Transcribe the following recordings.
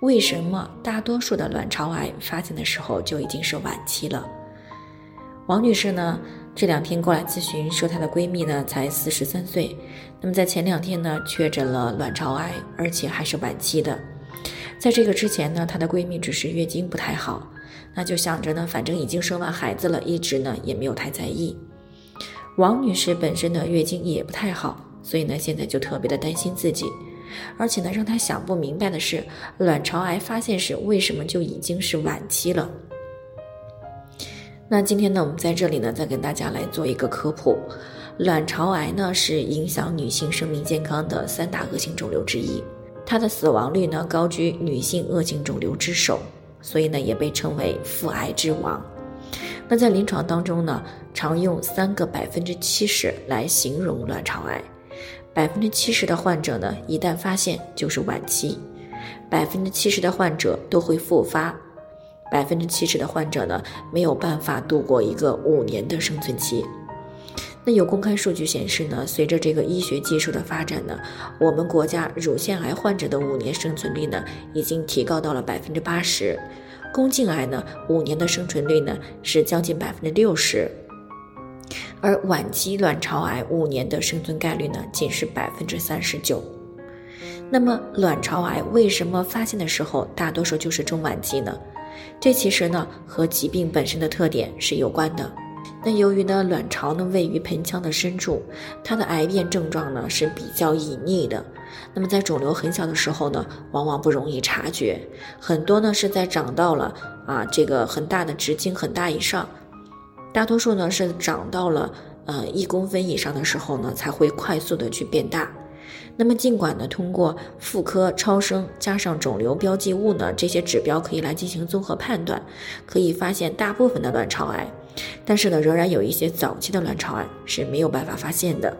为什么大多数的卵巢癌发现的时候就已经是晚期了？王女士呢，这两天过来咨询，说她的闺蜜呢才四十三岁，那么在前两天呢确诊了卵巢癌，而且还是晚期的。在这个之前呢，她的闺蜜只是月经不太好，那就想着呢，反正已经生完孩子了，一直呢也没有太在意。王女士本身的月经也不太好，所以呢现在就特别的担心自己。而且呢，让他想不明白的是，卵巢癌发现时为什么就已经是晚期了？那今天呢，我们在这里呢，再跟大家来做一个科普。卵巢癌呢，是影响女性生命健康的三大恶性肿瘤之一，它的死亡率呢高居女性恶性肿瘤之首，所以呢，也被称为妇癌之王。那在临床当中呢，常用三个百分之七十来形容卵巢癌。百分之七十的患者呢，一旦发现就是晚期；百分之七十的患者都会复发；百分之七十的患者呢，没有办法度过一个五年的生存期。那有公开数据显示呢，随着这个医学技术的发展呢，我们国家乳腺癌患者的五年生存率呢，已经提高到了百分之八十；宫颈癌呢，五年的生存率呢，是将近百分之六十。而晚期卵巢癌五年的生存概率呢，仅是百分之三十九。那么，卵巢癌为什么发现的时候大多数就是中晚期呢？这其实呢和疾病本身的特点是有关的。那由于呢卵巢呢位于盆腔的深处，它的癌变症状呢是比较隐匿的。那么在肿瘤很小的时候呢，往往不容易察觉，很多呢是在长到了啊这个很大的直径很大以上。大多数呢是长到了呃一公分以上的时候呢，才会快速的去变大。那么尽管呢通过妇科超声加上肿瘤标记物呢这些指标可以来进行综合判断，可以发现大部分的卵巢癌，但是呢仍然有一些早期的卵巢癌是没有办法发现的。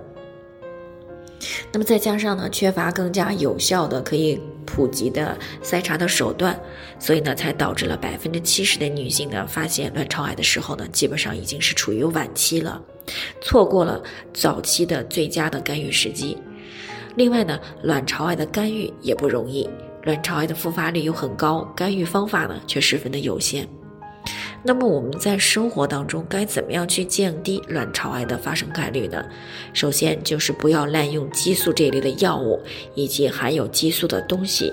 那么再加上呢，缺乏更加有效的可以普及的筛查的手段，所以呢，才导致了百分之七十的女性呢发现卵巢癌的时候呢，基本上已经是处于晚期了，错过了早期的最佳的干预时机。另外呢，卵巢癌的干预也不容易，卵巢癌的复发率又很高，干预方法呢却十分的有限。那么我们在生活当中该怎么样去降低卵巢癌的发生概率呢？首先就是不要滥用激素这一类的药物以及含有激素的东西。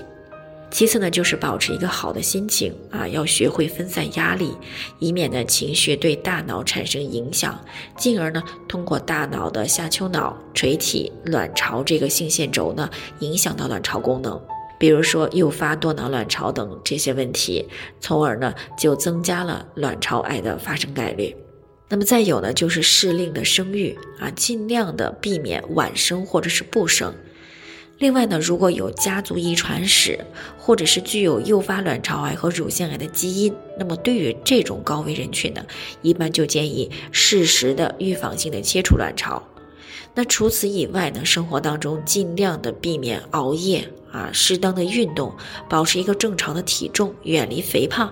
其次呢，就是保持一个好的心情啊，要学会分散压力，以免呢情绪对大脑产生影响，进而呢通过大脑的下丘脑、垂体、卵巢这个性腺轴呢影响到卵巢功能。比如说诱发多囊卵巢等这些问题，从而呢就增加了卵巢癌的发生概率。那么再有呢就是适龄的生育啊，尽量的避免晚生或者是不生。另外呢，如果有家族遗传史或者是具有诱发卵巢癌和乳腺癌的基因，那么对于这种高危人群呢，一般就建议适时的预防性的切除卵巢。那除此以外呢，生活当中尽量的避免熬夜啊，适当的运动，保持一个正常的体重，远离肥胖。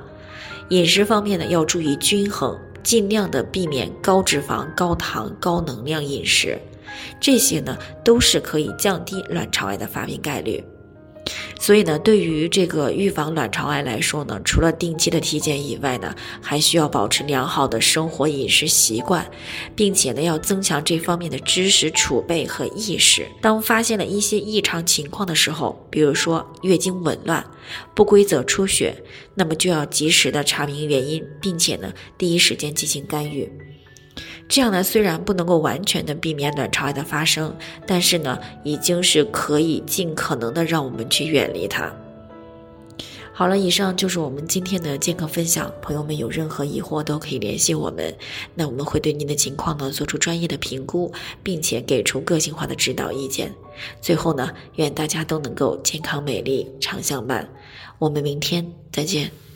饮食方面呢，要注意均衡，尽量的避免高脂肪、高糖、高能量饮食。这些呢，都是可以降低卵巢癌的发病概率。所以呢，对于这个预防卵巢癌来说呢，除了定期的体检以外呢，还需要保持良好的生活饮食习惯，并且呢，要增强这方面的知识储备和意识。当发现了一些异常情况的时候，比如说月经紊乱、不规则出血，那么就要及时的查明原因，并且呢，第一时间进行干预。这样呢，虽然不能够完全的避免卵巢癌的发生，但是呢，已经是可以尽可能的让我们去远离它。好了，以上就是我们今天的健康分享。朋友们有任何疑惑都可以联系我们，那我们会对您的情况呢做出专业的评估，并且给出个性化的指导意见。最后呢，愿大家都能够健康美丽常相伴。我们明天再见。